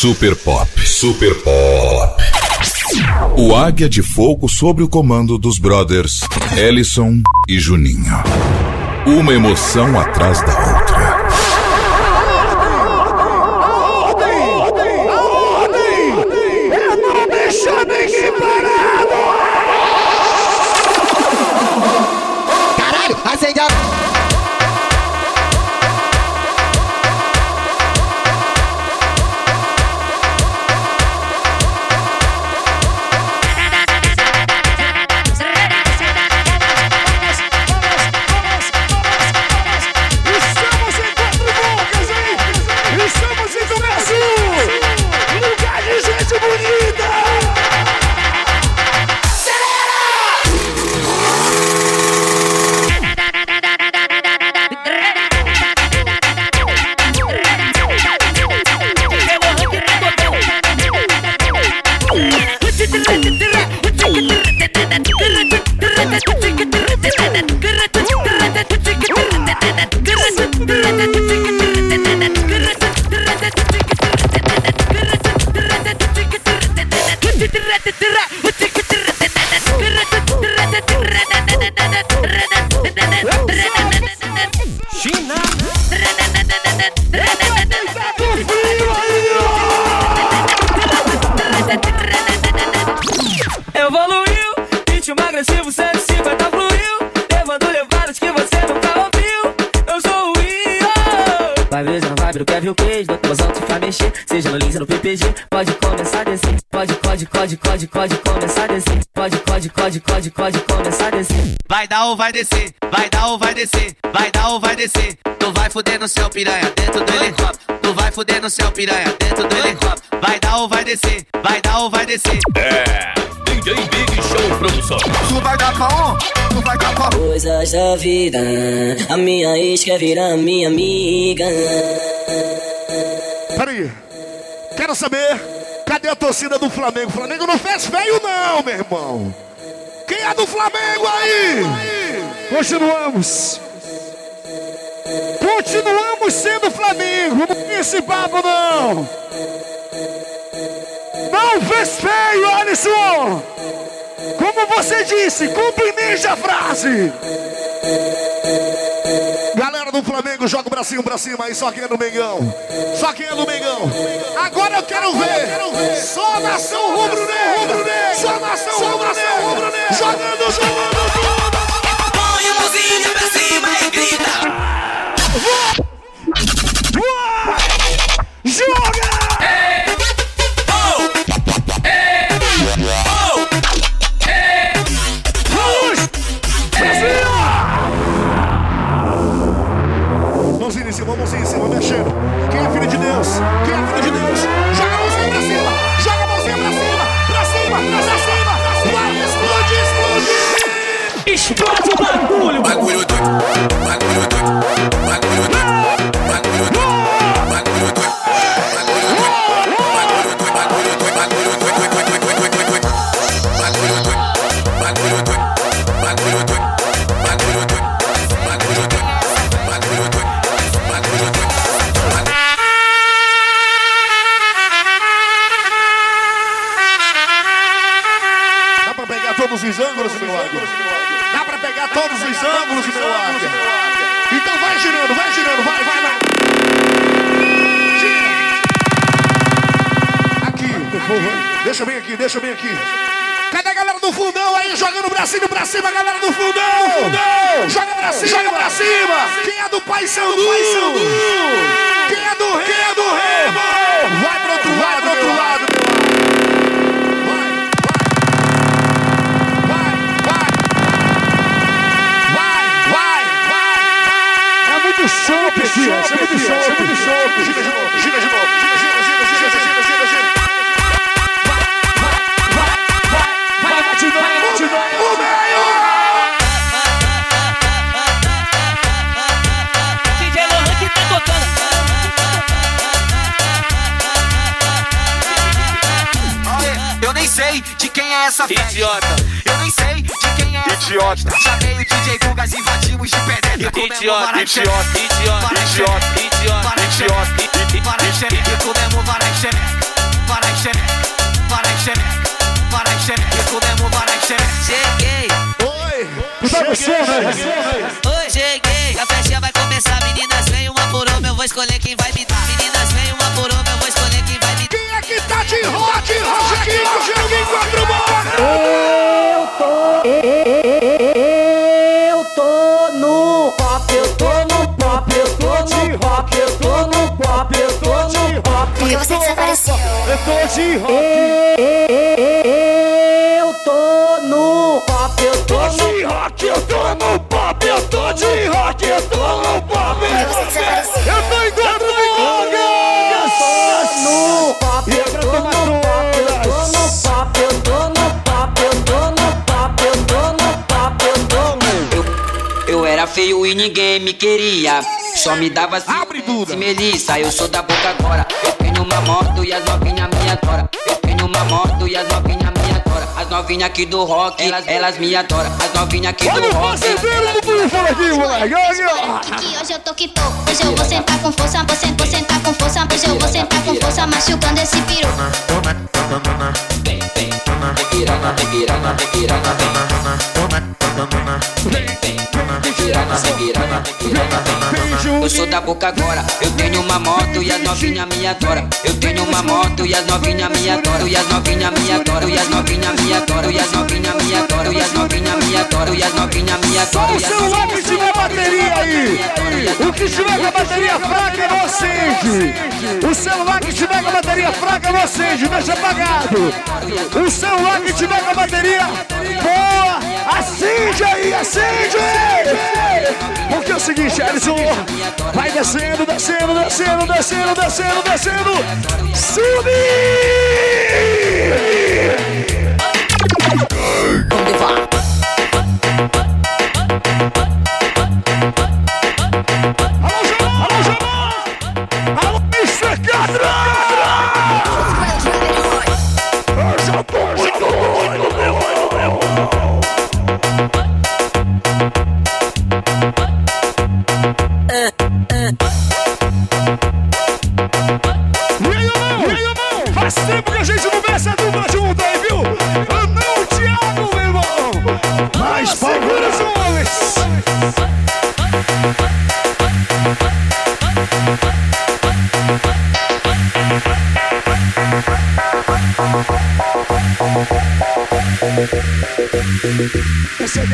Super Pop, Super Pop. O Águia de Fogo sob o comando dos brothers Ellison e Juninho. Uma emoção atrás da outra. Pode começar a descer. Pode, pode, pode, pode, pode começar a descer. Pode, pode, pode, pode, pode começar a descer. Vai dar ou vai descer, vai dar ou vai descer, vai dar ou vai descer. Tu vai fuder no céu, piranha, dentro do helicóptero. Tu vai fuder no céu, piranha, dentro do helicóptero. Vai dar ou vai descer, vai dar ou vai descer. É, DJ Big Show Produções. Tu vai dar pra um, tu vai dar pra um. Coisas da vida, a minha ex quer virar minha amiga. Peraí, quero saber, cadê a torcida do Flamengo? O Flamengo não fez feio não, meu irmão. Quem é do Flamengo aí? Continuamos. Continuamos sendo Flamengo, não tem esse papo não. Não fez feio, Alisson. Como você disse, cumprimente a frase. Galera do Flamengo, joga o bracinho pra cima aí, só quem é do Mengão. Só quem é do Mengão. Agora eu quero ver. Só nação rubro-negra. Só nação rubro-negra. Jogando, jogando, jogando. Põe a mãozinha pra cima e grita. Joga! Deus? Quem é filho de Deus? Joga a mãozinha pra cima! Joga a mãozinha pra cima! Pra cima! Pra cima! Vai explodir, explodir! Explode o bagulho Bagulho doido, bagulho doido, bagulho doido, os ângulos, meu águia? Dá pra pegar todos os ângulos, meu águia? Então vai girando, vai girando, vai, vai, vai. Gira. Aqui. Deixa bem aqui, deixa bem aqui. Cadê a galera do fundão aí jogando o bracinho pra cima, galera do fundão? Joga pra cima, joga pra cima. Quem é do Pai Sandu? Quem é do Remo? Quem é do Remo? Vai pro outro lado, pro outro lado, aqui, é muito chope, é muito chope. Gira de novo, gira de novo, gira, gira, gira, gira, gira, gira, gira. Vai, vai, vai, vai, vai, de novo, de novo. O meio! DJ Lohan que tá tocando Eu nem sei de quem é essa festa. Idiota. Idiota. festa. Chamei o DJ Gugas, invadimos de penetra. Idiota, idiota, idiota, idiota, idiota, Varai idiota, xereca. Varai xereca. Comemos varai xereca. xereca, varai xereca, isso mesmo, varai xereca. Cheguei, Oi! Tá você, né? oi, cheguei. A festinha vai começar, meninas, vem uma por uma, eu vou escolher quem vai me dar. Meninas, vem uma por uma, eu vou escolher quem vai me dar. Quem é que tá de bolas! Eu tô. Eu tô no pop, eu tô no pop, eu tô no pop, eu tô no pop, eu tô no pop. Porque você desapareceu. Eu tô de rock. Ninguém me queria. Só me dava Abre, Duda. se melissa. Eu sou da boca agora. Eu tenho uma moto e as novinhas me adoram. Eu tenho uma moto e as novinhas me adoram. As novinhas aqui do rock, elas, elas me adoram. As novinhas aqui Olha do o rock. fazendeiro do búfalo aqui, moleque. Olha hoje eu tô que tô. Hoje eu vou sentar com força, vou sentar, vou sentar com força. Hoje eu vou sentar com força, machucando esse piru. Vem, vem, vem vem vem vem. Vem, vem, vem vem piranha, vem piranha, vem. Eu sou da boca agora, eu tenho uma moto e as novinhas me adoram. Eu tenho uma moto e as novinhas me adoram. E as novinhas me adoram, e as novinhas me adoram, e as novinhas me adoram, e as novinhas me adoram, e as novinhas me Só adoram. o celular que tiver bateria aí. O que tiver com a bateria fraca não acende. O celular que tiver com a bateria fraca não acende, deixa apagado. O celular que tiver com a bateria boa, acende aí, acende. Porque é o seguinte, Alisson, vai descendo, descendo, descendo, descendo, descendo, descendo. Subir! Vamos levar.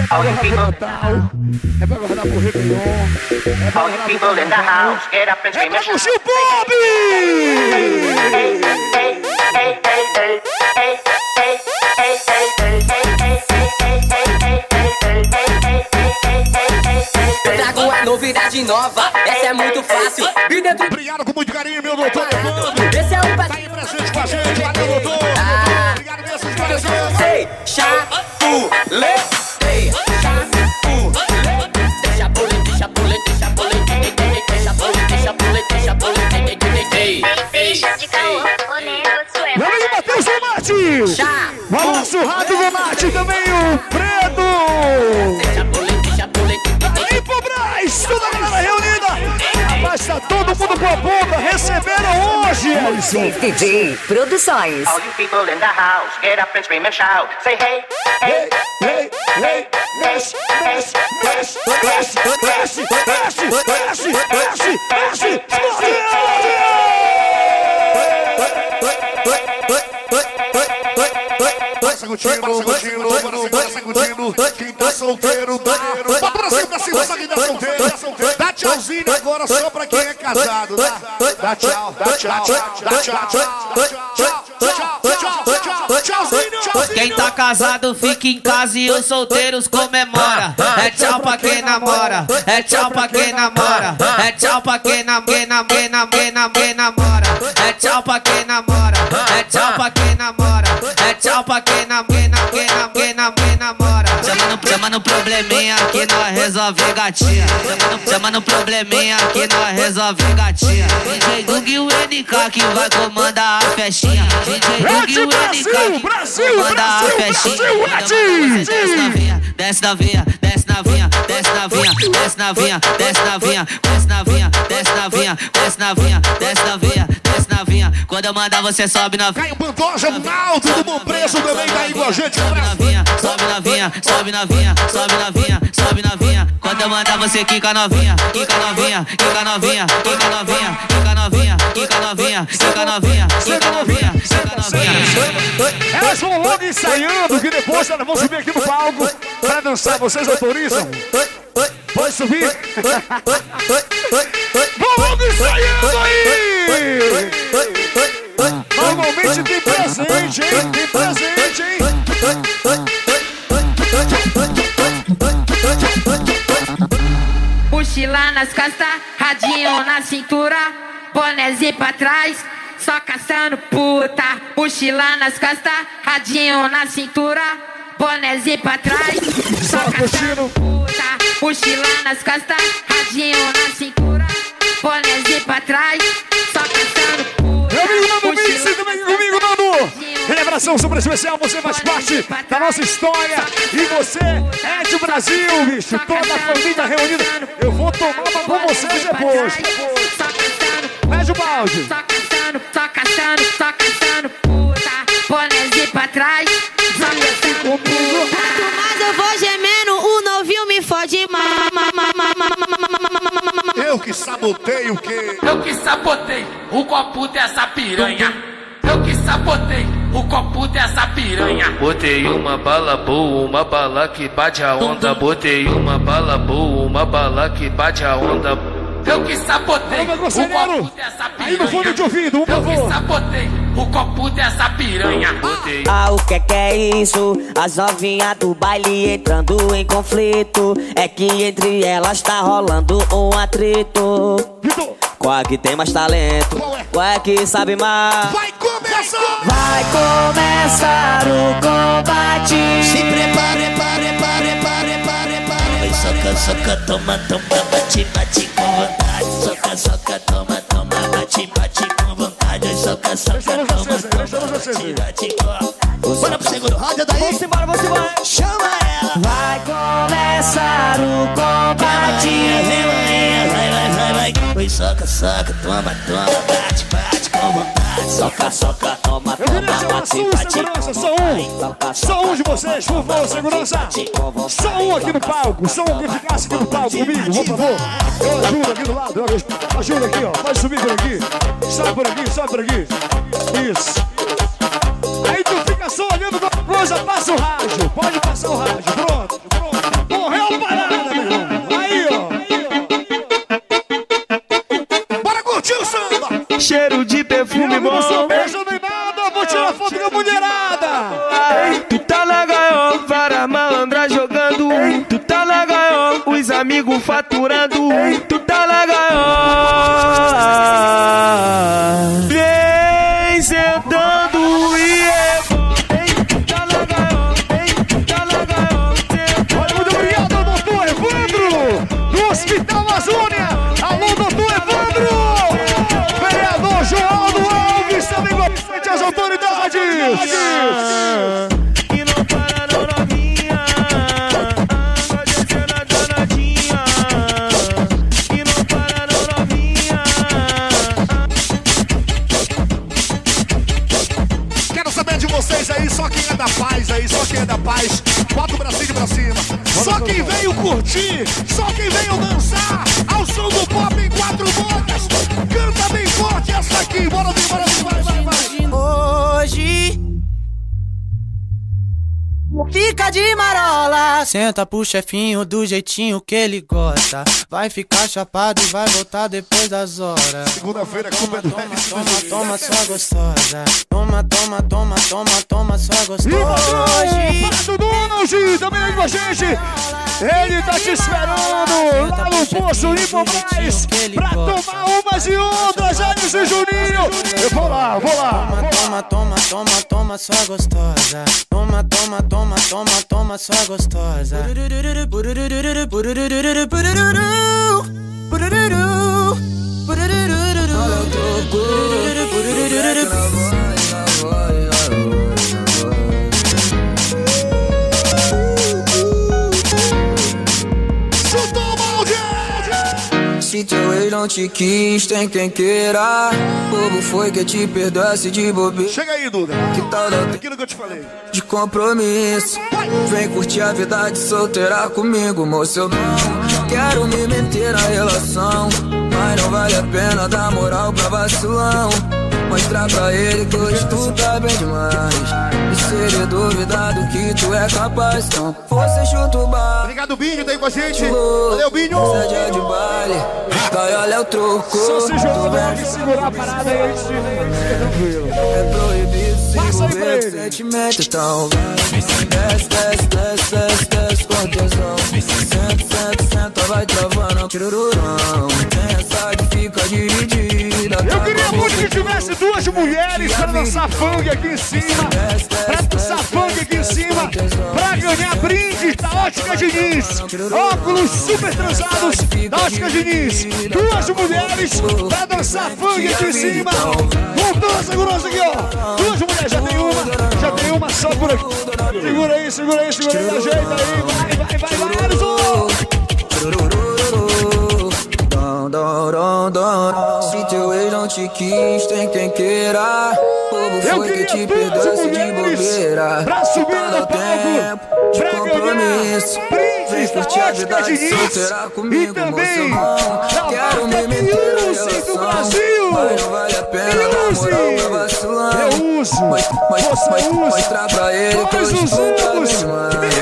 É pra guardar pro Natal, é pra guardar pro Réveillon, é pra guardar pro Carnaval, é pra curtir o Bob! Trago a novidade nova, essa é muito fácil. E dentro Obrigado com muito carinho, meu doutor. desse é um Tá aí presente com a gente, valeu, doutor. Obrigado mesmo ei, chapulê, Donati! chá, O nosso Rato Donati também, o pule, E pro Braz, toda a galera reunida! Rapaz, tá todo mundo com a bomba, receberam hoje! DJ Produções. All you people in the house, get up and scream and shout. Say hey, Ei, ei, ei, mexe, mexe, mexe, mexe, mexe, mexe, mexe, mexe, mexe, tới tới Passa curtindo, curtindo, passa curtindo. Quem tá solteiro, tá. Bota pra cima, pra cima, só quem tá solteiro. Dá tchauzinho agora só pra quem é casado. Dá, dá tchau, dá tchau, dá tchau, tchau, tchau, tchau, tchau, tchauzinho. Quem tá casado fica em casa e os solteiros comemora. É tchau pra quem namora, é tchau pra quem namora, é tchau pra quem nam- quem nam- quem nam- quem nam- quem namora, é tchau pra quem namora, é tchau pra quem namora, é tchau pra quem quem nam- quem nam- quem namora. Chama no, chama no probleminha que nós resolve gatinha. Chama no, chama no probleminha que nós resolve gatinha. DJ e o NK que vai comandar a festinha. DJ e o NK que comanda a festinha. Brasil, Eti! Desce na vinha, desce na vinha, desce na vinha, desce na vinha, desce na vinha, desce na vinha, desce na vinha, desce na vinha, desce na vinha, desce na vinha. Quando eu mandar, você sobe novinha. Caio Pantoja, Naldo do Bom Preço também tá aí com a gente. Sobe novinha, sobe novinha, sobe novinha, sobe novinha, sobe novinha. Quando eu mandar, você quica novinha, quica novinha, quica novinha, quica novinha, quica novinha, quica novinha, quica novinha, quica novinha, quica novinha. Elas vão logo ensaiando, que depois elas vão subir aqui no palco pra dançar. Vocês autorizam? Pode subir? Vão logo ensaiando aí! Normalmente tem presente, hein? Tem presente, hein? Mochila nas costas, radinho na cintura, bonézinho pra trás, só caçando puta. Mochila nas costas, radinho na cintura, bonézinho pra trás, só caçando puta. Mochila nas costas, radinho na cintura, bonézinho pra trás, só caçando puta. Meu amigo Nando Mix, também comigo, Nando! Celebração super especial, você faz parte da nossa história e você é de Brasil, bicho. Toda a família reunida. Eu vou tomar uma com vocês depois. Pede o balde. Só caçando, só caçando, só puta. Bonézinho pra trás, só caçando puta. Quanto mais eu vou gemendo, o novinho me fode mais. Eu que sabotei o quê? Eu que sabotei o copo dessa piranha. Eu que sabotei o copo dessa piranha. Botei uma bala boa, uma bala que bate a onda. Botei uma bala boa, uma bala que bate a onda. Eu que sabotei o copo dessa piranha. Aí no fundo de ouvido, um Eu que favor. sabotei o copo dessa piranha. Ah, o que que é isso? As novinhas do baile entrando em conflito. É que entre elas tá rolando um atrito. Qual é que tem mais talento? Qual é que sabe mais? Vai começar! Vai começar o combate. Se prepare, pare, pare, pare, pare, pare. Vai soca, soca, toma, toma, bate. Soca, soca, toma, toma, bate, bate com vontade. Vai soca, soca, toma, toma, bate, bate com. Bora pro segundo roda daí. Vamos embora, vamos embora. Chama ela. Vai começar o combate. Vem, vai, vai, vai, vai, vai. Vai soca, soca, toma, toma, bate, bate vontade. Soca, soca, toma, Eu queria toma, chamar um bate segurança, só um. Só um de vocês, por favor, segurança. Só um aqui no palco, só um que ficasse aqui no palco comigo, por favor. Eu ajudo aqui do lado, eu ajudo aqui, ó. Pode subir por aqui. Sobe por aqui, sobe por aqui. Isso. Aí tu fica só olhando qualquer coisa, passa o rádio. Pode passar o rádio, pronto. pronto. Morreu a parada, meu irmão. Cheiro de perfume bom. beijo nem nada, vou tirar foto com a mulherada. Tu tá na gaiola, vara malandra jogando. Tu tá na gaiola, os amigos faturando. Tu só quem veio dançar. Ao som do pop Fica de marola Senta pro chefinho do jeitinho que ele gosta Vai ficar chapado e vai voltar depois das horas Segunda-feira, culpa é do Toma, toma, sua gostosa Toma, toma, toma, toma, toma, E gostosa você, para do Donald, também aí com a gente. Ele tá te esperando lá no Poço Limbobras pra tomar umas e outras, Alice e Juninho. Eu vou lá, vou lá. Toma, toma, toma, toma, sua gostosa. Toma, toma, toma, Toma, toma, toma, sua é gostosa. Olha o não te quis, tem quem queira. Bobo foi que te perdoasse de bobeira. Chega aí, Duda. Que tal da Aquilo que eu te falei. de compromisso. Vem curtir a vida de solteira comigo, moço. Eu não quero me meter na relação. Mas não vale a pena dar moral pra vacilão. Mostrar pra ele que hoje tu tá bem demais. E se ele duvidar do que tu é capaz, então você chuta o bar. Obrigado, Binho, tá aí com a gente. Valeu, Binho. Sede de baile, vai, olha o troco. Só se vem logo e segurar a parada aí é proibido Passa aí pra ele. sentimento, então vai. Desce, desce, desce, desce, desce com tesão. Senta, senta, senta, vai travando, tirururão. Essa que fica dividida. Eu tá queria muito que tivesse duas mulheres pra dançar funk aqui em cima. Pra dançar funk aqui em cima. Pra ganhar brindes da Ótica Diniz. Óculos super transados da Ótica Diniz. Duas mulheres pra dançar funk aqui em cima. Com toda a segurança aqui, ó. Duas mulheres, já tem uma. Já tem uma só por aqui. Segura aí, segura aí, segura aí. Ajeita aí. Vai, vai, vai, vai, Alisson. Se teu ex não te quis, tem quem queira. Eu foi que te perdoasse de bobeira. pra subir Tá no no palco, tempo de pra compromisso. Vem brindes da curtir a Ótica vida de solteira e comigo, moço. também Eu quero me meter na do. Brasil. Mas não vale a pena moral pra vacilão. Eu uso. Mas, mas, Você mas, usa. mostrar pra ele que tu tá bem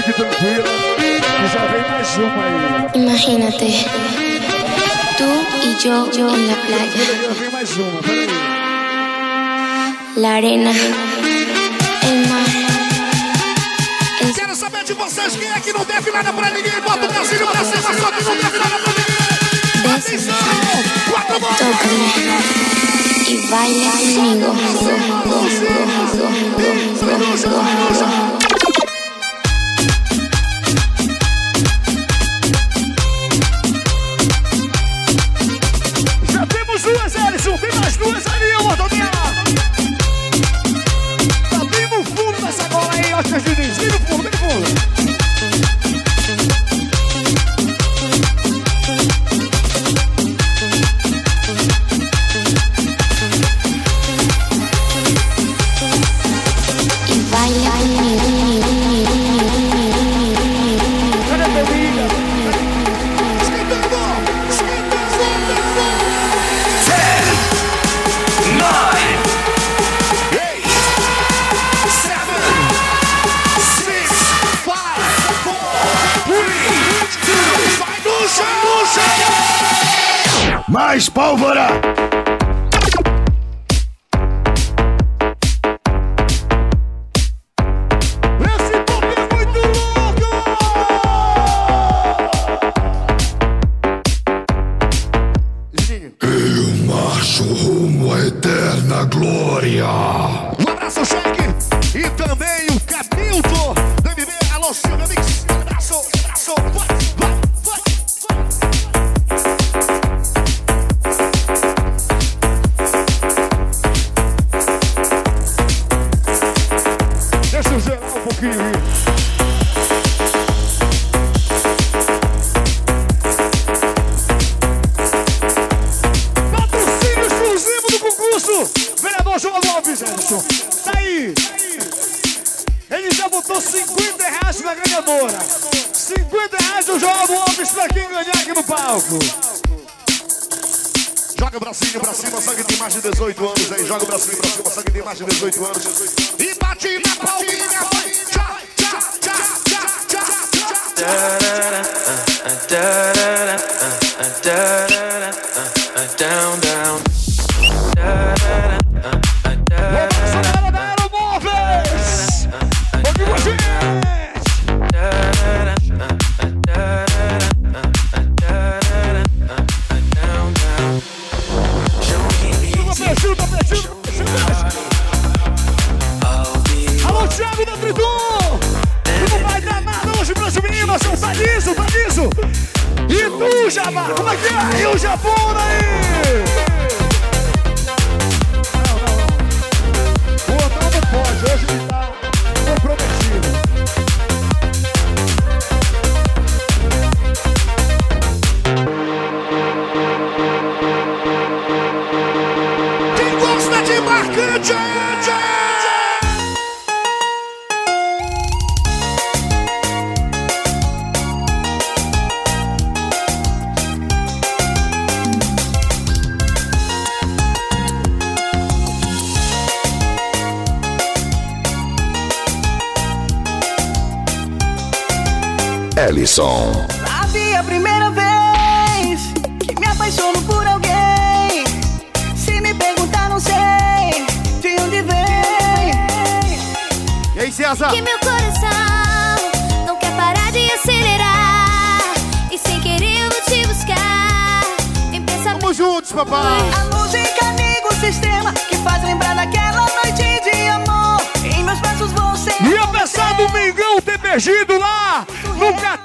Fique tranquila, que já vem mais uma aí. Imagínate, tú y yo, yo en la playa, Já vem mais uma, peraí. la arena, el mar, el Quero saber de vocês quem é que não deve nada pra ninguém. Bota o bracinho pra cima, só que não deve nada pra ninguém. Atenção! Quatro mãos! tócame y baila conmigo. Mais pólvora! Robson. Sabe a primeira vez que me apaixono por alguém? Se me perguntar, não sei de onde vem. E aí, César? Que meu coração não quer parar de acelerar. E sem querer eu vou te buscar. Em pensamento. Vamos juntos, papai. A música liga o sistema que faz lembrar daquela noite de amor. Em meus braços vou ser. E é apesar do Mingão ter perdido lá, nunca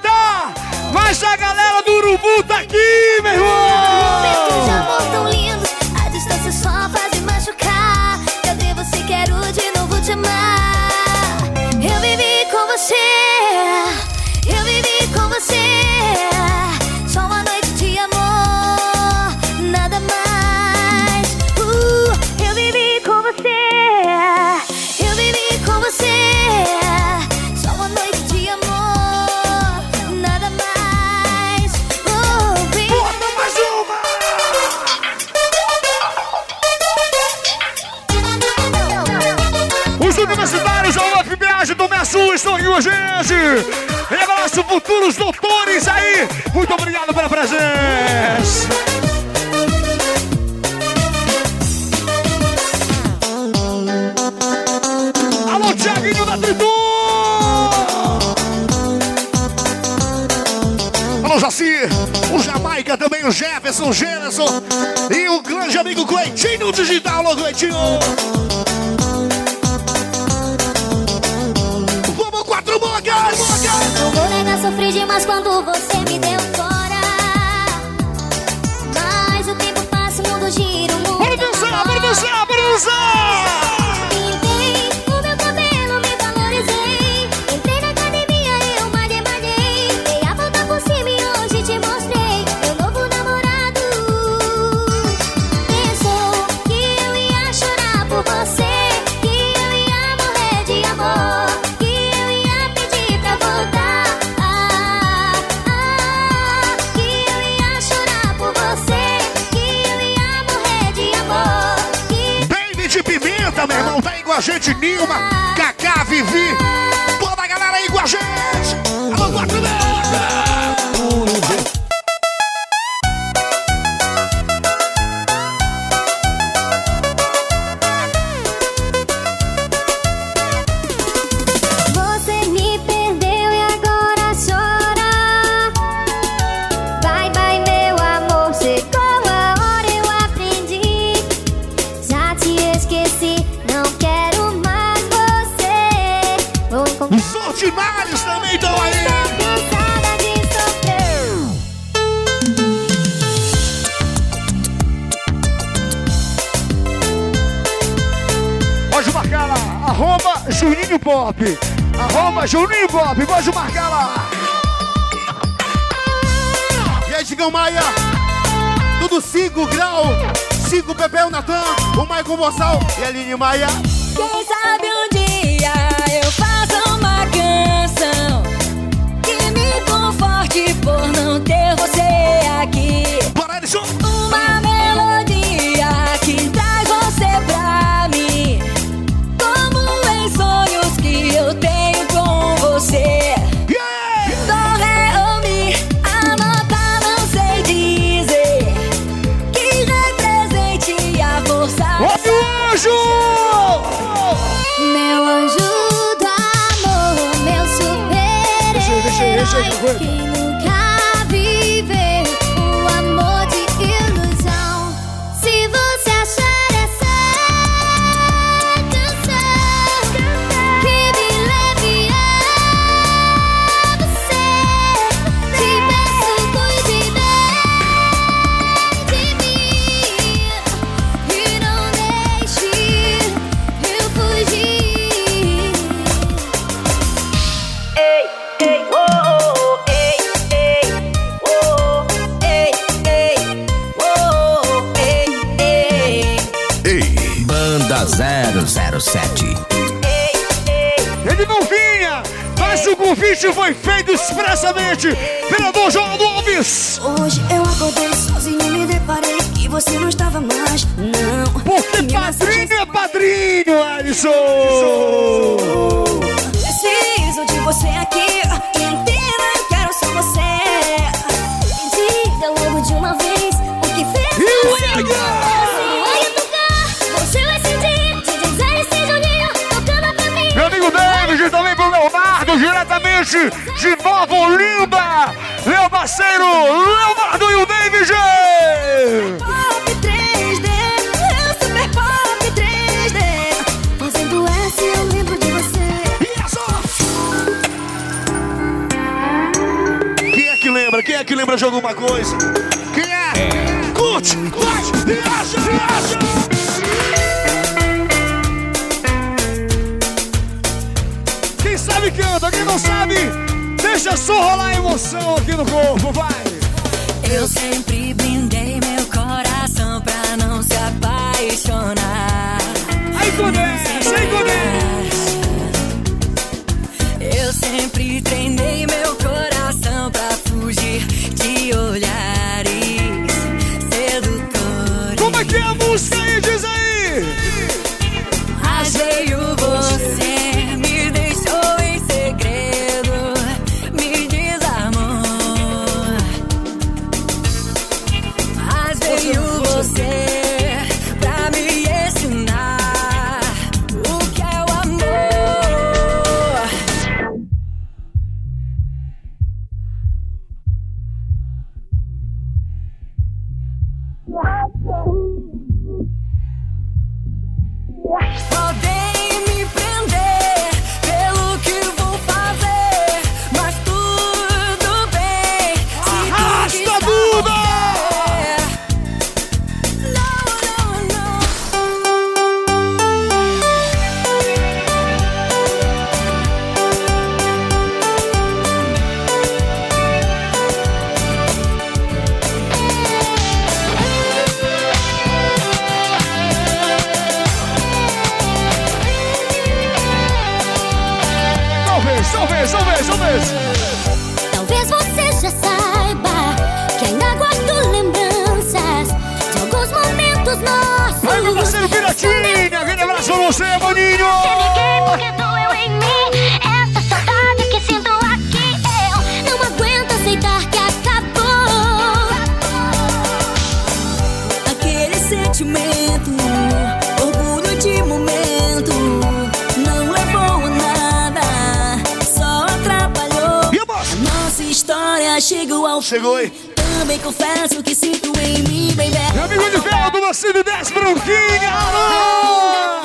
Jefferson Gerson e o grande amigo Cleitinho Digital, alô Cleitinho! Vamos, quatro bocas! Não vou negar, sofri demais quando você me deu fora. Mas o tempo passa, o mundo gira, o mundo. Bora dançar, bora dançar, bora dançar! gente, Nilma, Cacá, Vivi, 5, Pepe, o Natan, o Maicon Bossal e a Aline Maia. Quem sabe um dia eu faço uma canção que me conforte por não ter você aqui. Bora, Uma melodia. Convite foi feito expressamente pelo Dom João Alves. Hoje eu acordei sozinho e me deparei que você não estava mais, não. Porque padrinho é padrinho, Alisson. Preciso de você aqui, eu quero só você. Diga logo de uma vez o que fez E o de Nova Olinda. Meu parceiro, Leonardo e o David. Pop 3D, é o super pop 3D. Fazendo S eu lembro de você. Quem é que lembra? Quem é que lembra de alguma coisa? Quem é? Curte, curte, viaja, viaja! Não sabe, deixa só rolar a emoção aqui no corpo, vai. Eu sempre blindei meu coração pra não se apaixonar. Aí conhece, aí conhece. Piratinha, aquele abraço pra você, maninho. Porque doeu em mim essa saudade que sinto aqui. Eu não aguento aceitar que acabou. Aquele sentimento, orgulho de momento, não levou a nada, só atrapalhou. E a nossa história chegou ao Chegou aí. Também confesso que sinto em mim, baby. Meu amigo Edivaldo, Macine 10 Bronquinha. Alô!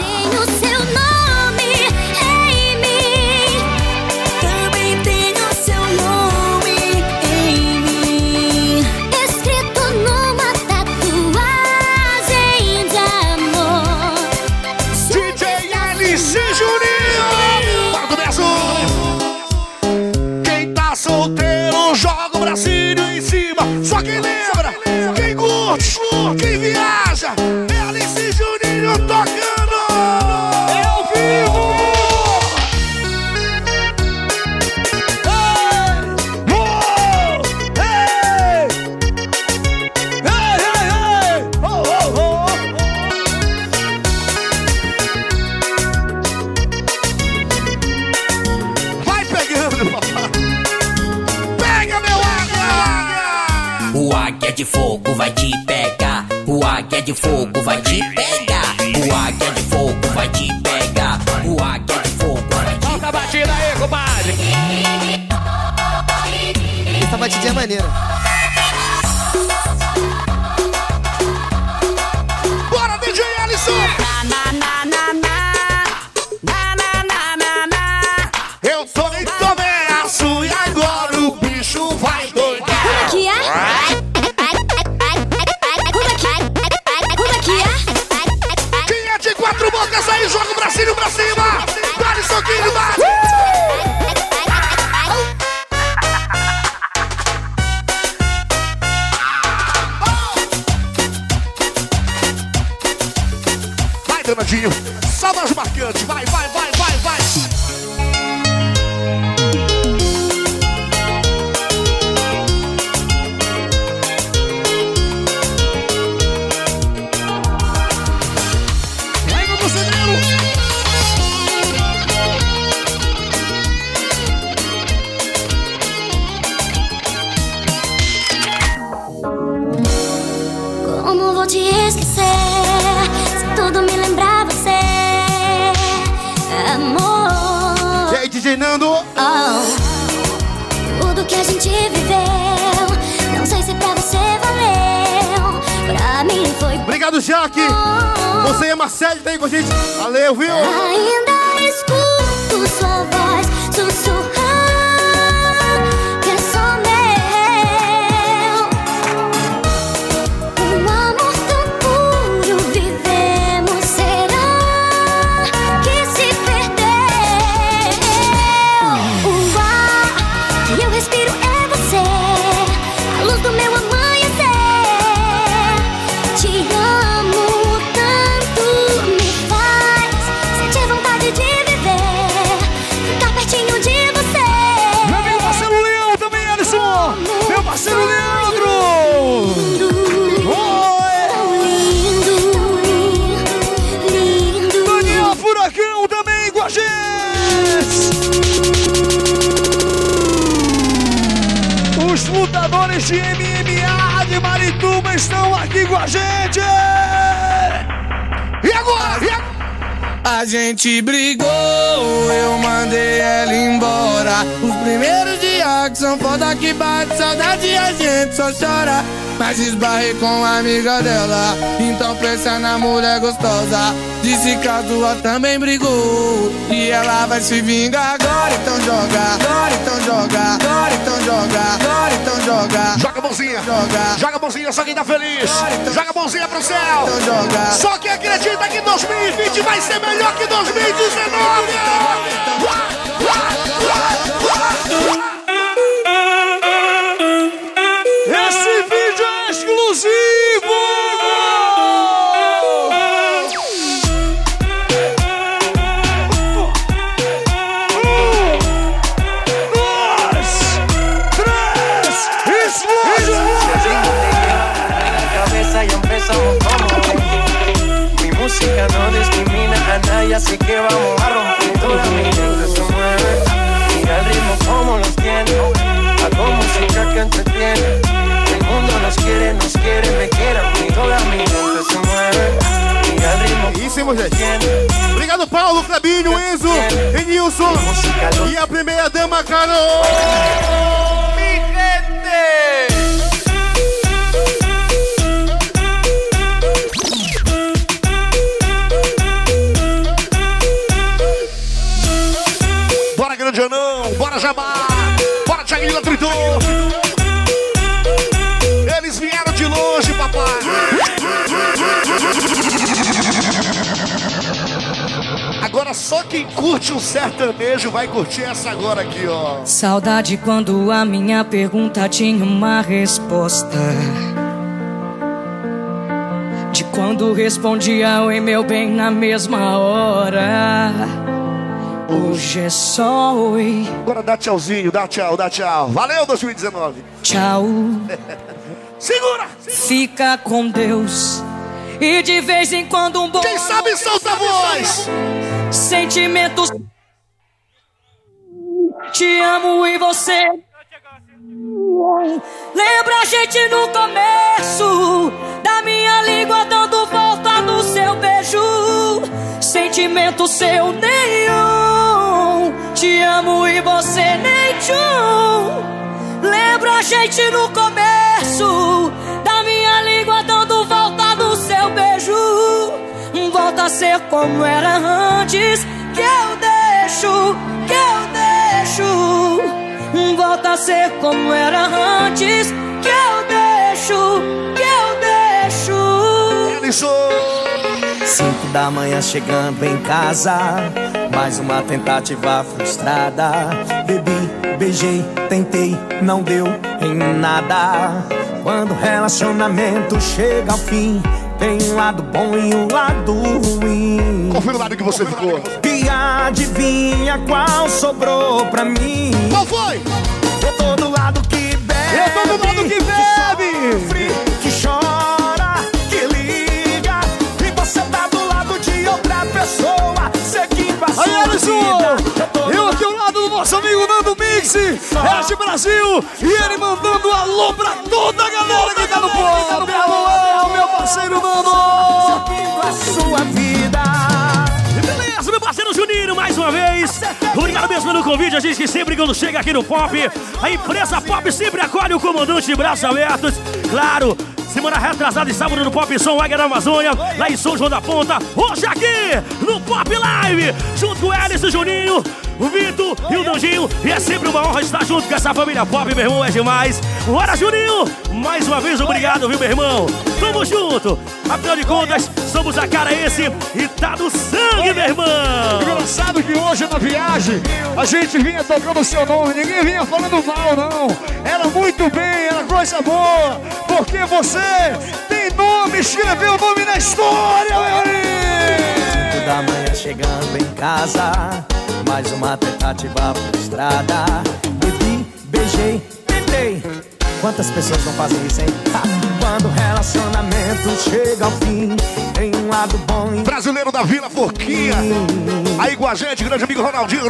De fogo vai te pegar. O águia de fogo vai te pegar. O águia de fogo vai te Toca a batida aí, compadre. Essa batidinha é maneira. MMA de Marituba estão aqui com a gente. E agora? E agora? A gente brigou, eu mandei ela embora. Os primeiros dias que são foda que bate saudade a gente só chora. Mas esbarrei com a amiga dela, então pensa na mulher gostosa. Disse que a tua também brigou e ela vai se vingar agora, então joga. Agora então joga, agora então joga, agora então joga. Joga a mãozinha. Joga. Joga a mãozinha, só quem tá feliz. Joga a mãozinha pro céu. Então joga. Só quem acredita que 2020 vai ser melhor que 2019. Esse gente? Obrigado, Paulo, Clebinho, Enzo, Enilson e a primeira dama, Carol. Bora, grande anão. Bora, Jabá. Bora, Thiaguinho. Eles Agora só quem curte um sertanejo vai curtir essa agora aqui, ó. Saudade quando a minha pergunta tinha uma resposta. De quando respondia oi meu bem na mesma hora. Hoje é só oi. Agora dá tchauzinho, dá tchau, dá tchau. Valeu 2019. Tchau. Segura! Fica com Deus. E de vez em quando um bom. Quem sabe solta a voz! Sentimentos. Te amo e você. Lembra a gente no começo da minha língua dando volta no seu beijo. Sentimento seu nenhum. Te amo e você nem tchum. Lembra a gente no começo da minha língua dando ser como era antes. Que eu deixo, que eu deixo. Volta a ser como era antes. Que eu deixo, que eu deixo. Cinco da manhã chegando em casa Mais uma tentativa frustrada Bebi, beijei, tentei, não deu em nada Quando o relacionamento chega ao fim Tem um lado bom e um lado ruim. Confira o lado que você ficou. E adivinha qual sobrou pra mim? Qual foi? Eu tô do lado que bebe. Eu tô do lado que bebe. sofre, que chora, que liga. E você tá do lado de outra pessoa, seguindo a Aí, sua Alisson! tô Eu aqui ao lado do nosso amigo Nando Mix, Este Brasil, e ele mandando alô pra toda a galera que tá no pop. Alô, alô, meu parceiro Nando! A sua vida. Beleza, meu parceiro Juninho, mais uma vez. Obrigado mesmo pelo convite. A gente que sempre quando chega aqui no Pop, a empresa Pop sempre acolhe o comandante de braços abertos. Claro, semana retrasada e sábado no Pop Som Águia da Amazônia, lá em São João da Ponta. Hoje aqui no Pop Live, junto com o Hélice, o Juninho, o Vitor e o Danjinho. E é sempre uma honra estar junto com essa família Pop, meu irmão, é demais. Bora, Juninho! Mais uma vez, obrigado, viu, meu irmão? Tamo junto! Afinal de contas, somos a cara esse e tá no sangue, meu irmão! Engraçado que hoje na viagem a gente vinha tocando o seu nome, ninguém vinha falando mal, não. Era muito bem, era coisa boa, porque você tem nome, escreveu o nome na história, meu amigo! Da manhã chegando em casa Mais uma tentativa frustrada Bebi, beijei, tentei Quantas pessoas não fazem isso, hein? Ha! Quando o relacionamento chega ao fim Tem um lado bom e Brasileiro da Vila Forquinha. Aí com a gente, grande amigo Ronaldinho.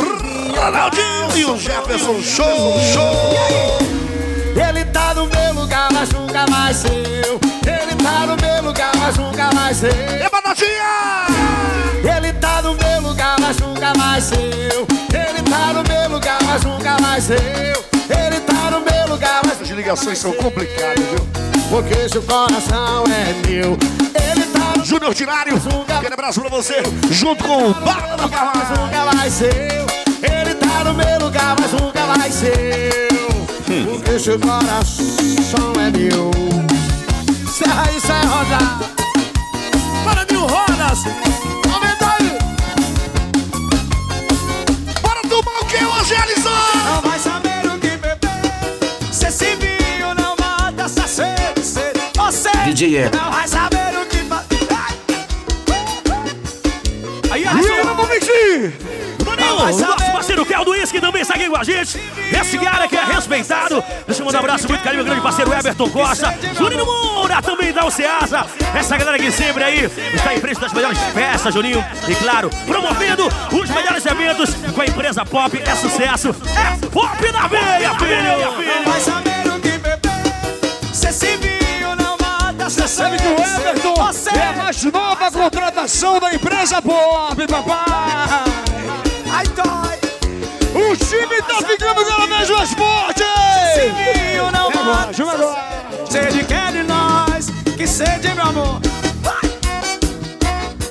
Ronaldinho e o Jefferson. Show, show. Ele tá no meu lugar, mas nunca mais seu Ele tá no meu lugar, mas nunca mais seu Eba, notinha! Ele tá no meu lugar, mas nunca mais seu Ele tá no meu lugar, mas nunca mais seu Ele tá no meu lugar, mas As ligações são complicadas, viu? Porque seu coração é meu. Ele tá no Júnior Tinário, aquele abraço pra você, junto com o Barra da mas Farmácia. nunca vai ser Ele tá no meu lugar, mas nunca vai ser Porque seu coração é meu Serra aí, Serra Roda Para mil rodas Aumenta aí Bora tomar o que hoje, Alisson? Não vai saber o que beber Se esse vinho não mata essa sede sede. Você DJ não vai saber o que fazer Aí, E Alisson! ele no Mix! Nosso parceiro Kel do Whisky também segue com a gente. Esse cara que é respeitado. Deixa eu mandar um abraço muito carinho, meu grande parceiro Everton Costa. Juninho Moura também da Oceasa. Essa galera que sempre aí está em frente das melhores festas, Juninho. E claro, promovendo os melhores eventos com a empresa Pop. É sucesso. É Pop na veia, filho! Vai saber o que beber Se esse vinho não mata essa Sabe que o Everton Você é a mais nova contratação da empresa Pop, papai! Dói O time tá ficando cada vez mais forte! Esse vinho não É agora! Sede quer de nós Que sede, meu amor Vai!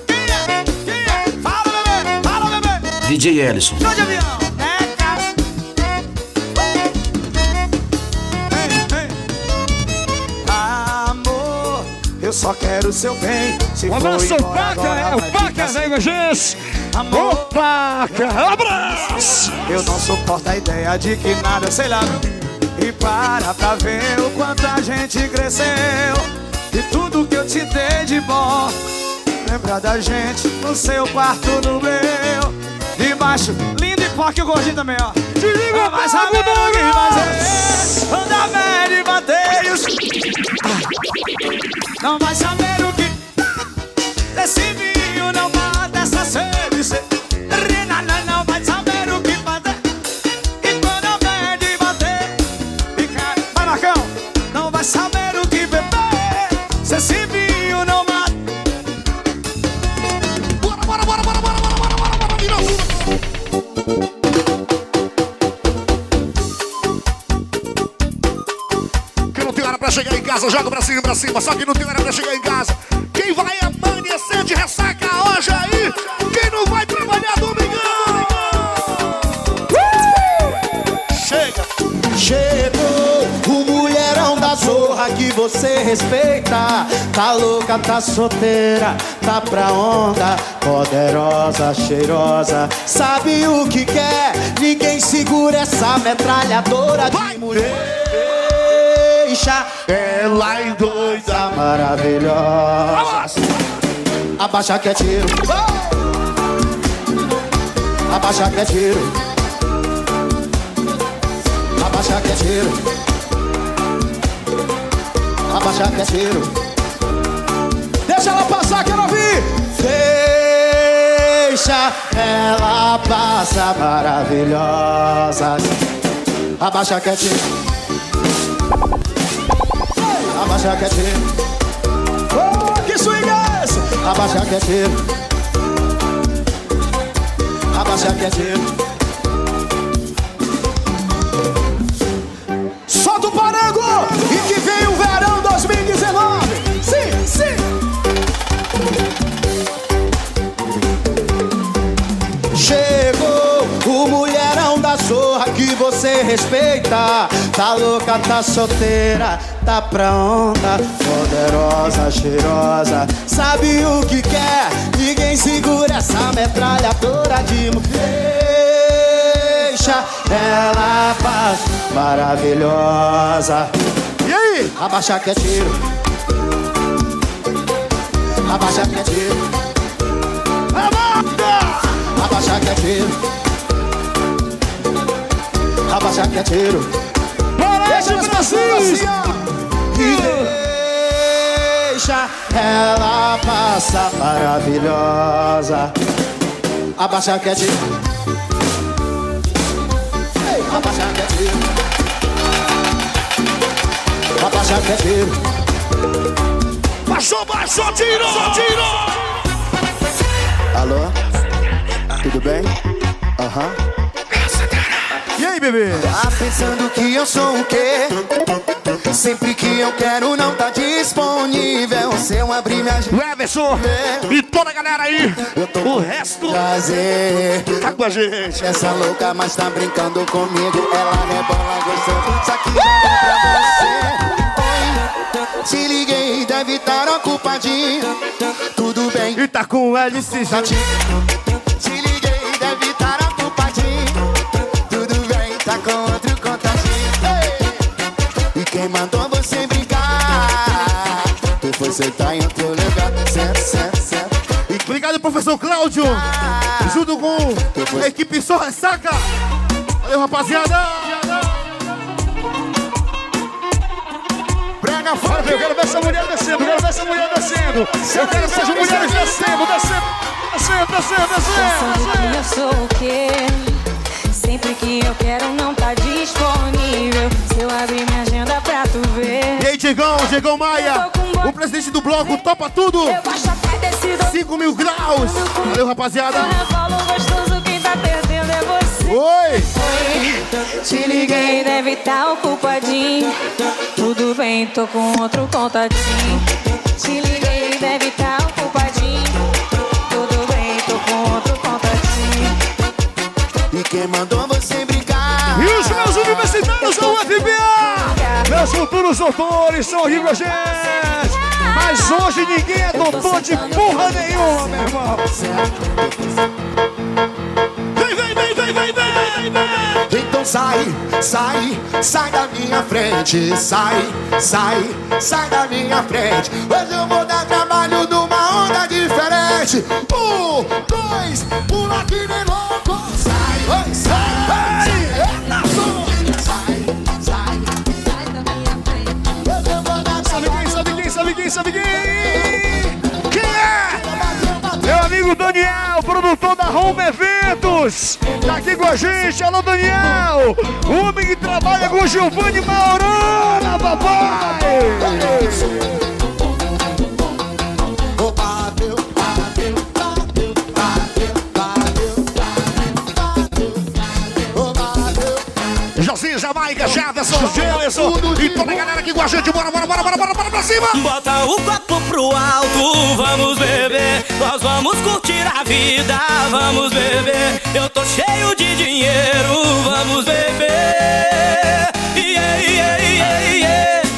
Quem é? Quem é? Fala, bebê! Fala, bebê! DJ Ellison. Tô de avião! É, cara! Ei, ei. Amor, eu só quero o seu bem. Se Um abraço, embora Paca! É o Paca da Emergência! Amor, Paca! Abraço! eu não suporto a ideia de que nada, sei lá? E para pra ver o quanto a gente cresceu. E tudo que eu te dei de bom. Lembra da gente no seu quarto, no meu. Debaixo, lindo e forte o gordinho também, ó. Te liga, Não vai saber o que fazer. Anda velho e bateios. Não vai saber o que. Esse casa, joga pra cima, pra cima. Só que não tem hora pra chegar em casa. Quem vai amanhecer de ressaca hoje aí? Quem não vai trabalhar domingão? Chega! Chegou o mulherão da zorra que você respeita. Tá louca, tá solteira, tá pra onda. Poderosa, cheirosa, sabe o que quer? Ninguém segura essa metralhadora de mulher. Deixa ela em doida maravilhosa. Abaixa que é tiro. Abaixa que é tiro. Abaixa que é tiro. Abaixa que é tiro. Deixa ela passar, quero ouvir. Deixa ela passar maravilhosa. Abaixa quietinho. Abaixa quietinho. Oh, que swing é esse? Abaixa quietinho. Abaixa quietinho. Solta o parango! E que vem o verão 2019! Sim, sim! Chegou o mulherão da zorra que você respeita. Tá louca, tá solteira, tá pra onda. Poderosa, cheirosa, sabe o que quer. Ninguém segura essa metralhadora de mulher. Deixa ela paz maravilhosa. E aí? Abaixa que é tiro. Abaixa que é tiro. Abaixa que é tiro. Abaixa que é tiro. Deixa os bracinhos. E deixa ela passar maravilhosa. Abaixa que tiro. Ei, Abaixa que tiro. Abaixa que tiro. Baixou, baixou, tirou, tirou. Alô? Tudo bem? Aham. E aí, bebê? Tá pensando que eu sou o quê? Sempre que eu quero não tá disponível. Se eu abrir minha O Everson e toda a galera aí. O resto prazer. tá com a gente. Essa louca, mas tá brincando comigo. Ela rebola gostando. Só que já deu pra você. Oi, te liguei, deve estar ocupadinho. Tudo bem. E tá com o LCG. Quem mandou você brincar? Tu foi sentar em outro lugar. Senta, senta, senta. Obrigado, professor Cláudio. Junto com a equipe Só Ressaca. Valeu, rapaziada. Prega Bora, eu quero ver essa mulher descendo, eu quero ver essa mulher descendo. Eu quero ver as mulheres descendo, descendo, descendo, descendo, Pensando que descendo. Sempre que eu quero não tá disponível. Se eu abrir minha agenda pra tu ver. E aí, Diegão, Diegão Maia, o presidente do bloco, topa tudo. 5 mil graus. Valeu, rapaziada. Eu falo gostoso, quem tá perdendo é você. Oi! Te liguei, deve tá ocupadinho. Tudo bem, tô com outro contatinho. Te liguei, deve tá E quem mandou você brincar? E os meus universitários são FBA! Meus futuros doutores estão aqui com a gente! Mas hoje ninguém é doutor de porra nenhuma, meu irmão! Vem, vem, vem, vem, vem, vem, vem! Então sai, sai, sai da minha frente. Sai, sai, sai da minha frente. Hoje eu vou dar trabalho numa onda diferente. Um, dois, pula que nem Sabe quem, quem, é? Meu amigo Daniel, produtor da Home Eventos, tá aqui com a gente. Alô, Daniel! O homem que trabalha com Giovanni Maurana, papai! Jamaica, Jefferson, Gelson e toda a galera aqui com a gente. Bora, bora, bora, bora, bora, bora pra cima! Bota o copo pro alto, vamos beber. Nós vamos curtir a vida, vamos beber. Eu tô cheio de dinheiro, vamos beber. Yeah, yeah, yeah, yeah.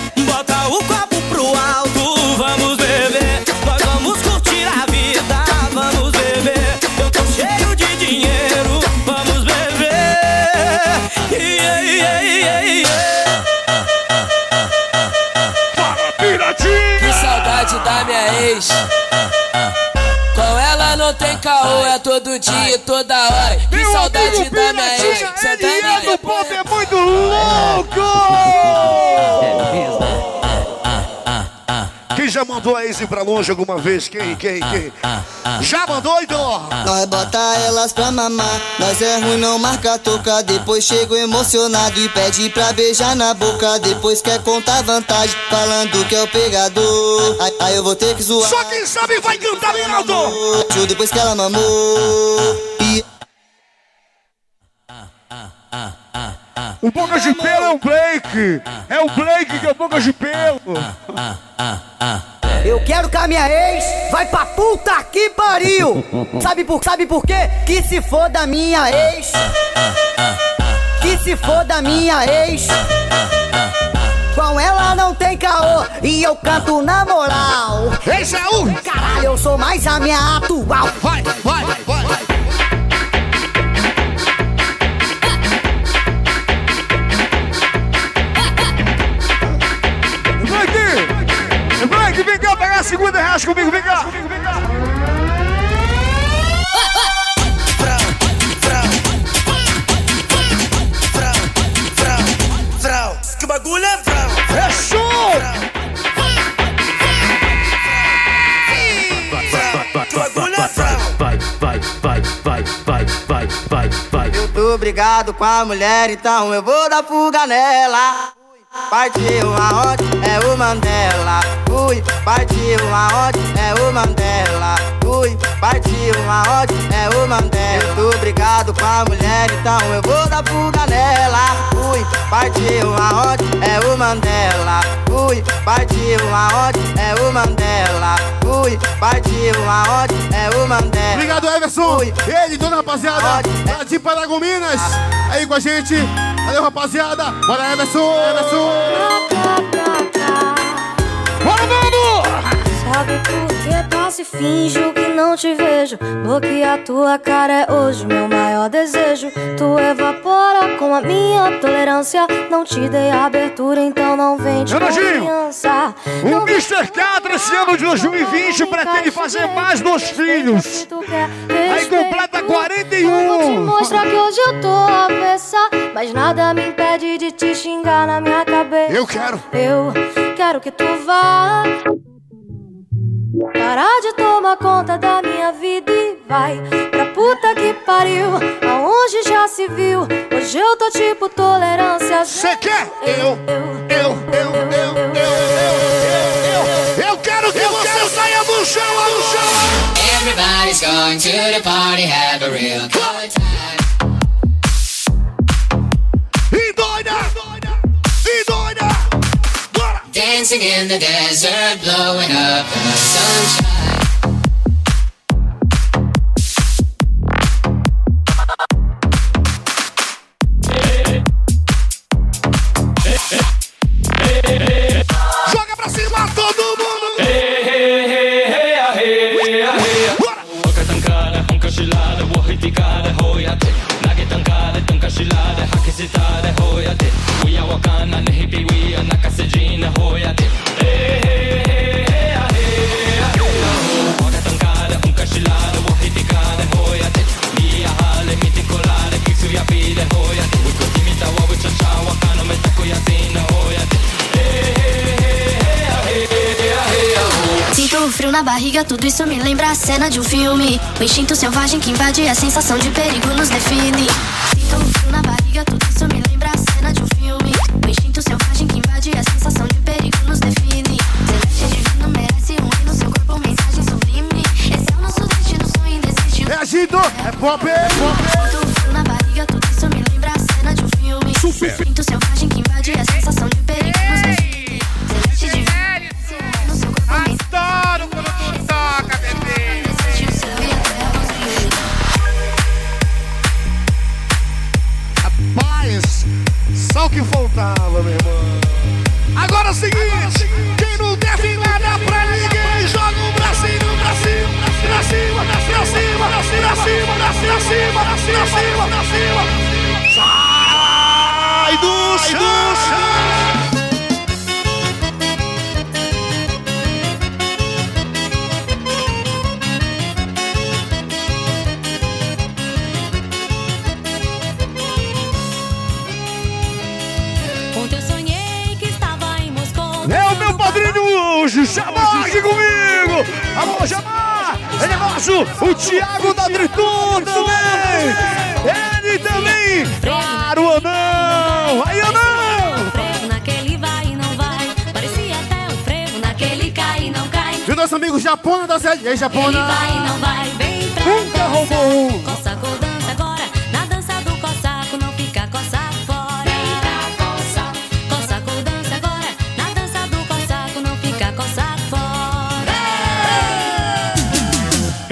Minha ex. Com ela não tem caô, é todo dia, toda hora. Que Meu saudade da minha ex. É do pop, é muito louco! já mandou a ex ir pra longe alguma vez? Quem, quem, quem? Já mandou, então? Nós bota elas pra mamar, nós é ruim, não marca toca. Depois chego emocionado e pede pra beijar na boca. Depois quer contar vantagem, falando que é o pegador. Aí, aí eu vou ter que zoar. Só quem sabe vai cantar bem alto! Depois que ela mamou. E O Boca de Pelo é o Blake! É o Blake que é o Boca de Pelo! Eu quero que a minha ex vai pra puta que pariu! Sabe por, sabe por quê? Que se for da minha ex. Que se for da minha ex. Com ela não tem caô e eu canto na moral. Esse é o. Caralho, eu sou mais a minha atual. Vai, vai, vai. Blake! Segunda reais comigo, vem cá! Que bagulho é frau. É show! Que bagulho é. Vai, vai, vai, vai, vai, vai, vai, vai. eu tô brigado com a mulher, então eu vou dar fuga nela. Partiu aonde é o Mandela. Fui, partiu aonde é o Mandela. Fui, partiu aonde é o Mandela. Eu tô brigado com a mulher, então eu vou dar fuga nela. Fui, partiu aonde é o Mandela. Fui, partiu aonde é o Mandela. Fui, partiu aonde é o Mandela. Obrigado, Everson. Ele, toda a rapaziada lá de Paragominas. Aí com a gente. Valeu, rapaziada. Bora, Everson. Everson. Sabe por que passo e finjo que não te vejo? Bloquear tua cara é hoje meu maior desejo. Tu evapora com a minha tolerância. Não te dei abertura, então não vem de confiança. O Mr. Catra, esse ano de 2020, pretende fazer mais dos filhos. Aí completa Vou te 41. mostrar que hoje eu tô avessa. Mas nada me impede de te xingar na minha cabeça. Eu quero. Eu quero que tu vá. Parar de tomar conta da minha vida e vai pra puta que pariu. Aonde já se viu? Hoje eu tô tipo tolerância. Cê quer? Eu, eu, eu, eu, eu, eu, eu, eu, eu quero que você saia do chão, do chão. Everybody's going to the party, have a real good time. dancing in the desert, blowing up in the sunshine. Nakasitada, hoya, we are wakana, nihipi, we are nakasidina. Na barriga, tudo isso me lembra a cena de um filme. O instinto selvagem que invade a sensação de perigo nos define. Sinto o frio na barriga, tudo isso me lembra a cena de um filme. O instinto selvagem que invade a sensação de perigo nos define. Celeste divino merece um hino, seu corpo, mensagem sublime. Esse é o nosso destino, sonho indesistível. É agito, é pop, é pop. Sinto o frio na barriga, tudo isso me lembra a cena de um filme. Super. O instinto selvagem que invade a sensação meu irmão. Agora é o seguinte, quem não deve nada pra ninguém, joga o bracinho pra cima, pra cima, pra cima, pra cima, pra cima, pra cima, pra cima, pra cima, pra cima. Sai do chão. Hoje, Jamar aqui comigo! Alô! Ele é nosso, o Thiago da Triton também! Ele também! Claro, Anão! Aí, Anão! Frevo naquele vai e não vai. Parecia até frevo naquele cai e não cai. E o nosso amigo Japona da Zé. E aí, Japona? Ele vai e não vai, vem pra Nunca roubou um.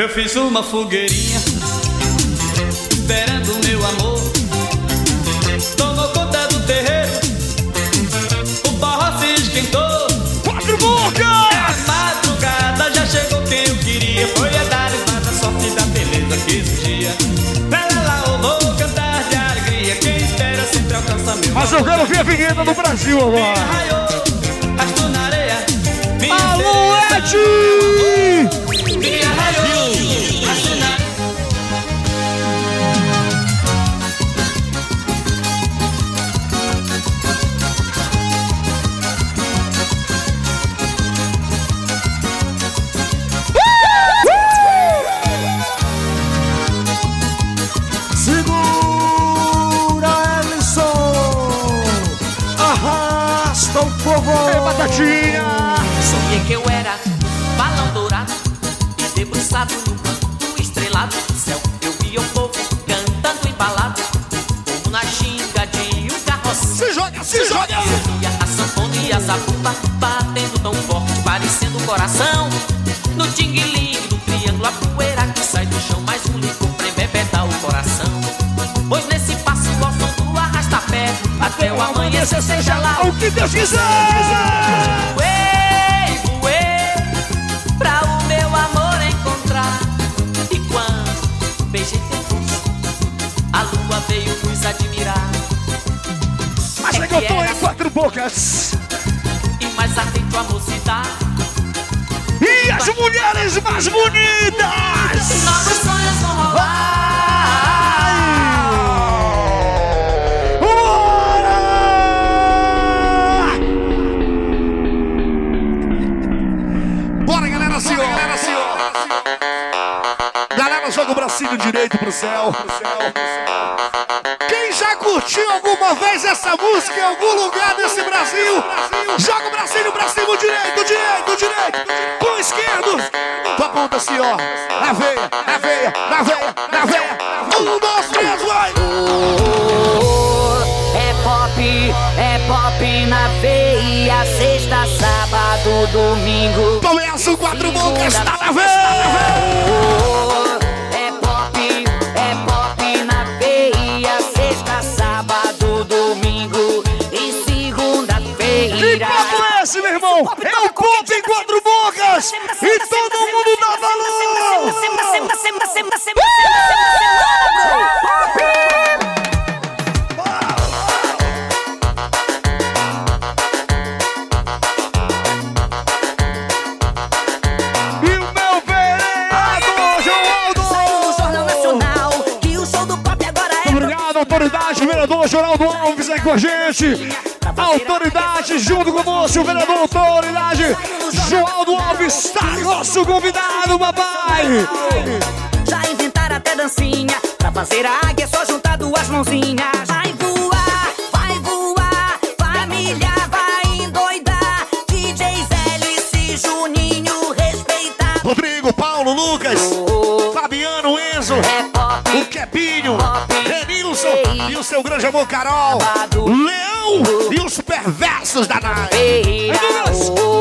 Eu fiz uma fogueirinha Esperando meu amor Tomou conta do terreiro O barro se esquentou Quatro bocas! É madrugada, já chegou quem eu queria Foi a dar mais a sorte da beleza que surgia Lá, lá, eu vou cantar de alegria Quem espera sempre alcança meu Mas eu quero ver a vinheta do Brasil agora! Na areia Alô. Ed! Batatinha! Sonhei que eu era balão dourado E debruçado no canto estrelado do céu Eu via o povo cantando embalado Como na ginga de um carroça Se joga, se joga! Eu via a sanfona e a zabumba Batendo tão forte, parecendo um coração No tingue-lingue o amanhecer seja lá O que Deus quiser! Voei, voei Pra o meu amor encontrar E quando beijei teu rosto A lua veio nos admirar Mas é que eu tô em quatro bocas! E mais ardente a mocidade E as mulheres mais bonitas! Direito pro céu. Quem já curtiu alguma vez essa música em algum lugar desse Brasil? Joga o bracinho pra cima, direito, direito, direito. Com o esquerdo. Tu aponta assim, ó. Na veia, na veia, na veia, na veia. Um, dois, três, vai! É pop, é pop na veia, sexta, sábado, domingo. Começa o quatro bocas, tá na veia! É o pop em quatro bocas! E todo mundo dá valor! E o meu vereador, João No Jornal Nacional, que o show do pop agora é Obrigado, autoridade, vereador Geraldo Alves aí com a gente. Autoridade, junto conosco, o vereador autoridade, Joaldo Alves, está nosso convidado, papai. Já inventaram até dancinha Pra fazer a águia é só juntar duas mãozinhas. Vai voar, vai voar Família vai endoidar. DJs Hélice, Juninho respeitar Rodrigo, Paulo, Lucas, Fabiano, Enzo, o Kepinho, Renilson e o seu grande amor Carol, Leão e os perversos da night.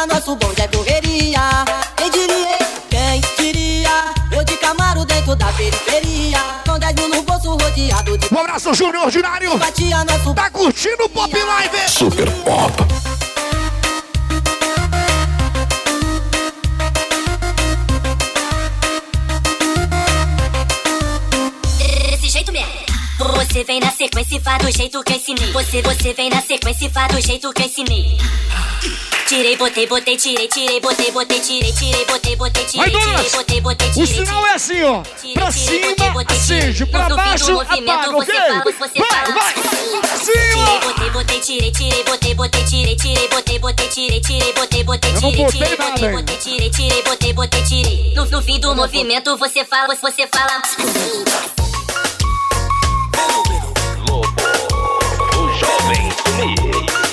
Simpatia, nosso bonde é correria Quem diria? Quem diria? Eu de Camaro dentro da periferia. Com 10 mil no bolso rodeado de. Um abraço, Júnior Ordinário. Batia nosso. Tá curtindo o Pop Live? Super Pop. Desse jeito mesmo. Você vem na sequência e faz do jeito que eu ensinei. Você, você vem na sequência e faz do jeito que eu ensinei. Tirei, botei, botei, tirei, tirei, botei, botei, tirei, tirei, botei, botei, tirei, tirei, botei, botei, O tirei. sinal é assim, ó. Pra cima, acende. Pra baixo, apaga, ok? Vai, vai. Pra cima. Tirei, botei, botei, tirei, tirei, botei, botei, tirei, tirei, botei, botei, tirei, tirei, botei, botei, tirei, botei tirei, botei, botei, tirei, tirei, botei, botei, tirei. No, fim do movimento você fala, você fala. O jovem sumiu.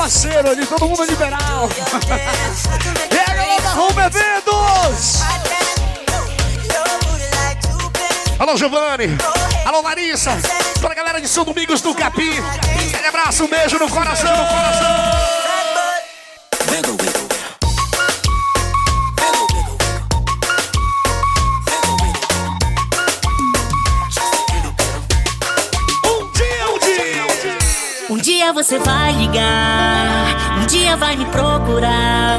Parceiro ali, todo mundo liberal. e a galera da Home Eventos! Alô, Giovanni. Alô, Larissa. Toda a galera de São Domingos do Capim. Aquele abraço, um beijo no coração. No coração. Dia você vai ligar, um dia vai me procurar.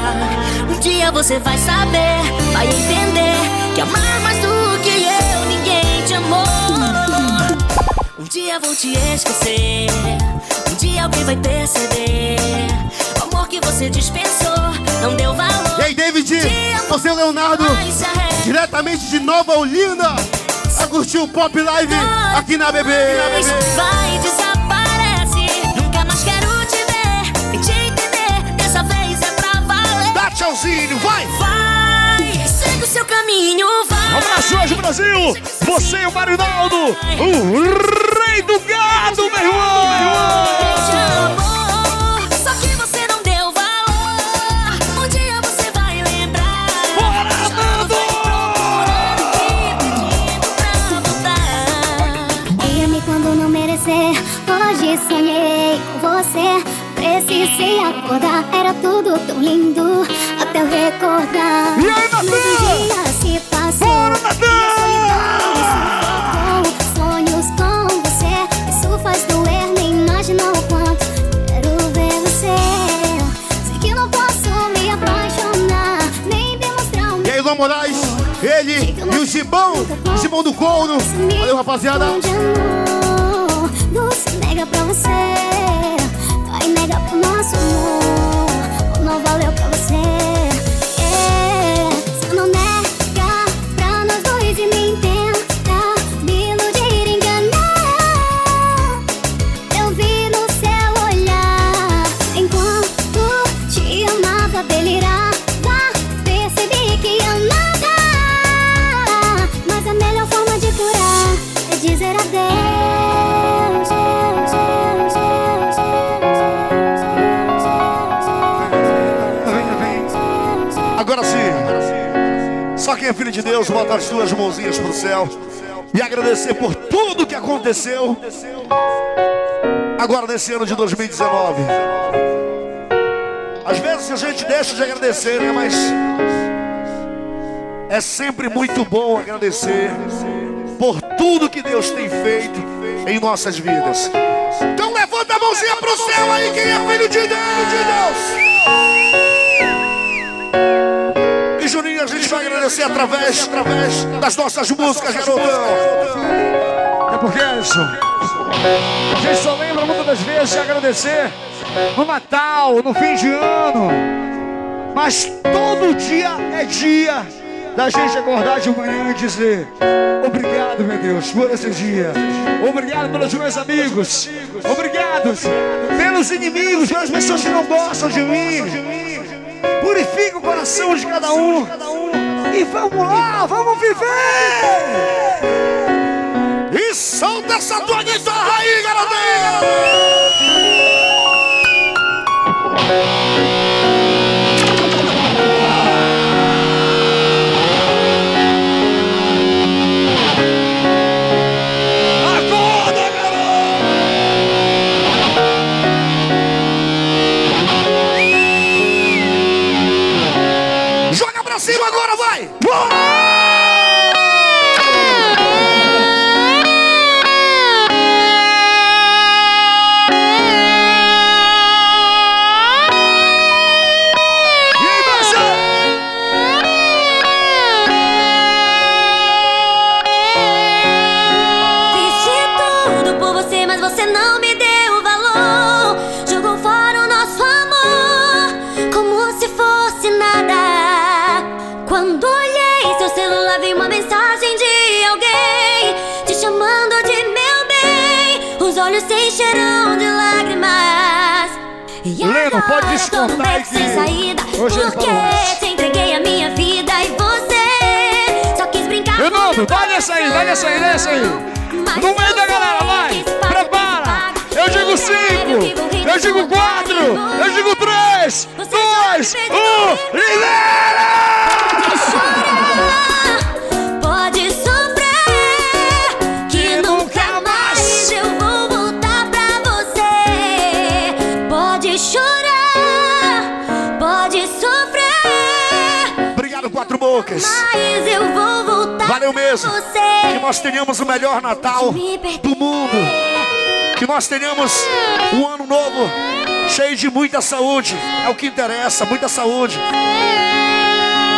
Um dia você vai saber, vai entender que amar mais do que eu, ninguém te amou. Um dia vou te esquecer, um dia alguém vai perceber. O amor que você dispensou, não deu valor. E aí, David? Você é o Leonardo, diretamente de Nova Olinda, a curtir o Pop Live aqui na BB. Vai, vai! Vai, segue o seu caminho, vai. Um abraço hoje, Brasil! Você e o Marinaldo, o rei do gado, meu irmão! Meu irmão! Eu recordar. E aí, Mas o dia se passou. Me sufocou. Sonhos com você. Isso faz doer, nem imagina o quanto. Quero ver você. Sei que não posso me apaixonar. Nem demonstrar o E aí, Luan Moraes, ele e o Gibão, Gibão do Couro. Valeu, rapaziada. nega pra você, vai negar pro nosso amor. Não valeu pra você. De Deus bota as duas mãozinhas pro céu e agradecer por tudo que aconteceu agora nesse ano de 2019. Às vezes a gente deixa de agradecer, né? Mas é sempre muito bom agradecer por tudo que Deus tem feito em nossas vidas. Então levanta a mãozinha pro céu aí, quem é filho de Deus, de Deus. A gente vai agradecer através, através das nossas músicas, garotão. É porque é isso. A gente só lembra muitas das vezes de agradecer no Natal, no fim de ano. Mas todo dia é dia da gente acordar de manhã e dizer: Obrigado, meu Deus, por esse dia. Obrigado pelos meus amigos. Obrigado pelos inimigos, pelas pessoas que não gostam de mim. Purifica o coração de cada um. E vamos lá, vamos viver! E solta essa tua guitarra aí, garotinho! Descontar que sem saída. hoje ele porque falou te entreguei a minha vida e você só quis brincar meu vai nessa aí, vai nessa aí, nessa aí. No meio da galera, vai. Prepara. Eu digo cinco, eu digo quatro, eu digo três, dois, um, libera! Pode Obrigado, Quatro Bocas. mas eu vou voltar Valeu mesmo. Que nós tenhamos o melhor Natal do mundo. Que nós tenhamos um ano novo cheio de muita saúde. É o que interessa, muita saúde.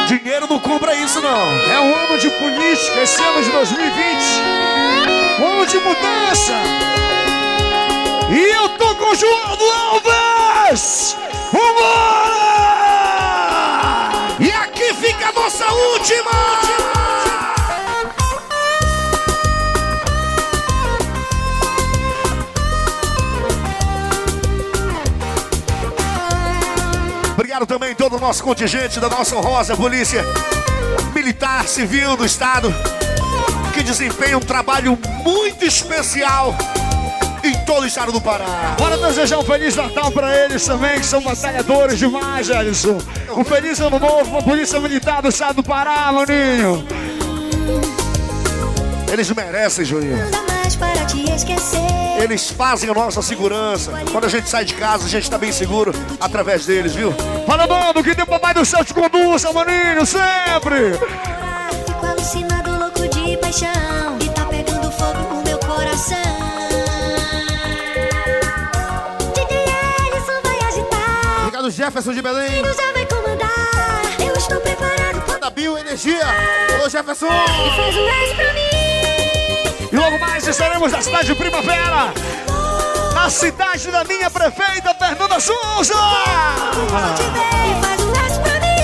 Dinheiro não compra isso, não. É um ano de política, esse ano de 2020. Um ano de mudança. E eu tô com o João Alves! Vambora! Nossa última! Obrigado também todo o nosso contingente da nossa honrosa polícia militar civil do estado que desempenha um trabalho muito especial em todo o estado do Pará. Bora desejar um Feliz Natal pra eles também, que são batalhadores demais, Alisson. Um Feliz Ano Novo pra Polícia Militar do Estado do Pará, maninho. Eles merecem, Juninho. Eles fazem a nossa segurança. Quando a gente sai de casa, a gente tá bem seguro através deles, viu? Fala, mano, que teu papai do céu te conduza, maninho, sempre. Fico alucinado, Obrigado, Jefferson de Belém. Ele já vai comandar. Eu estou preparado. Da Bio Energia. Ô, Jefferson. E faz um S pra mim. E logo mais estaremos na cidade de Primavera. Na cidade da minha prefeita, Fernanda Souza. E faz um S pra mim.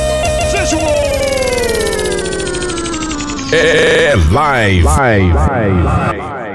Gente, É live. live. live.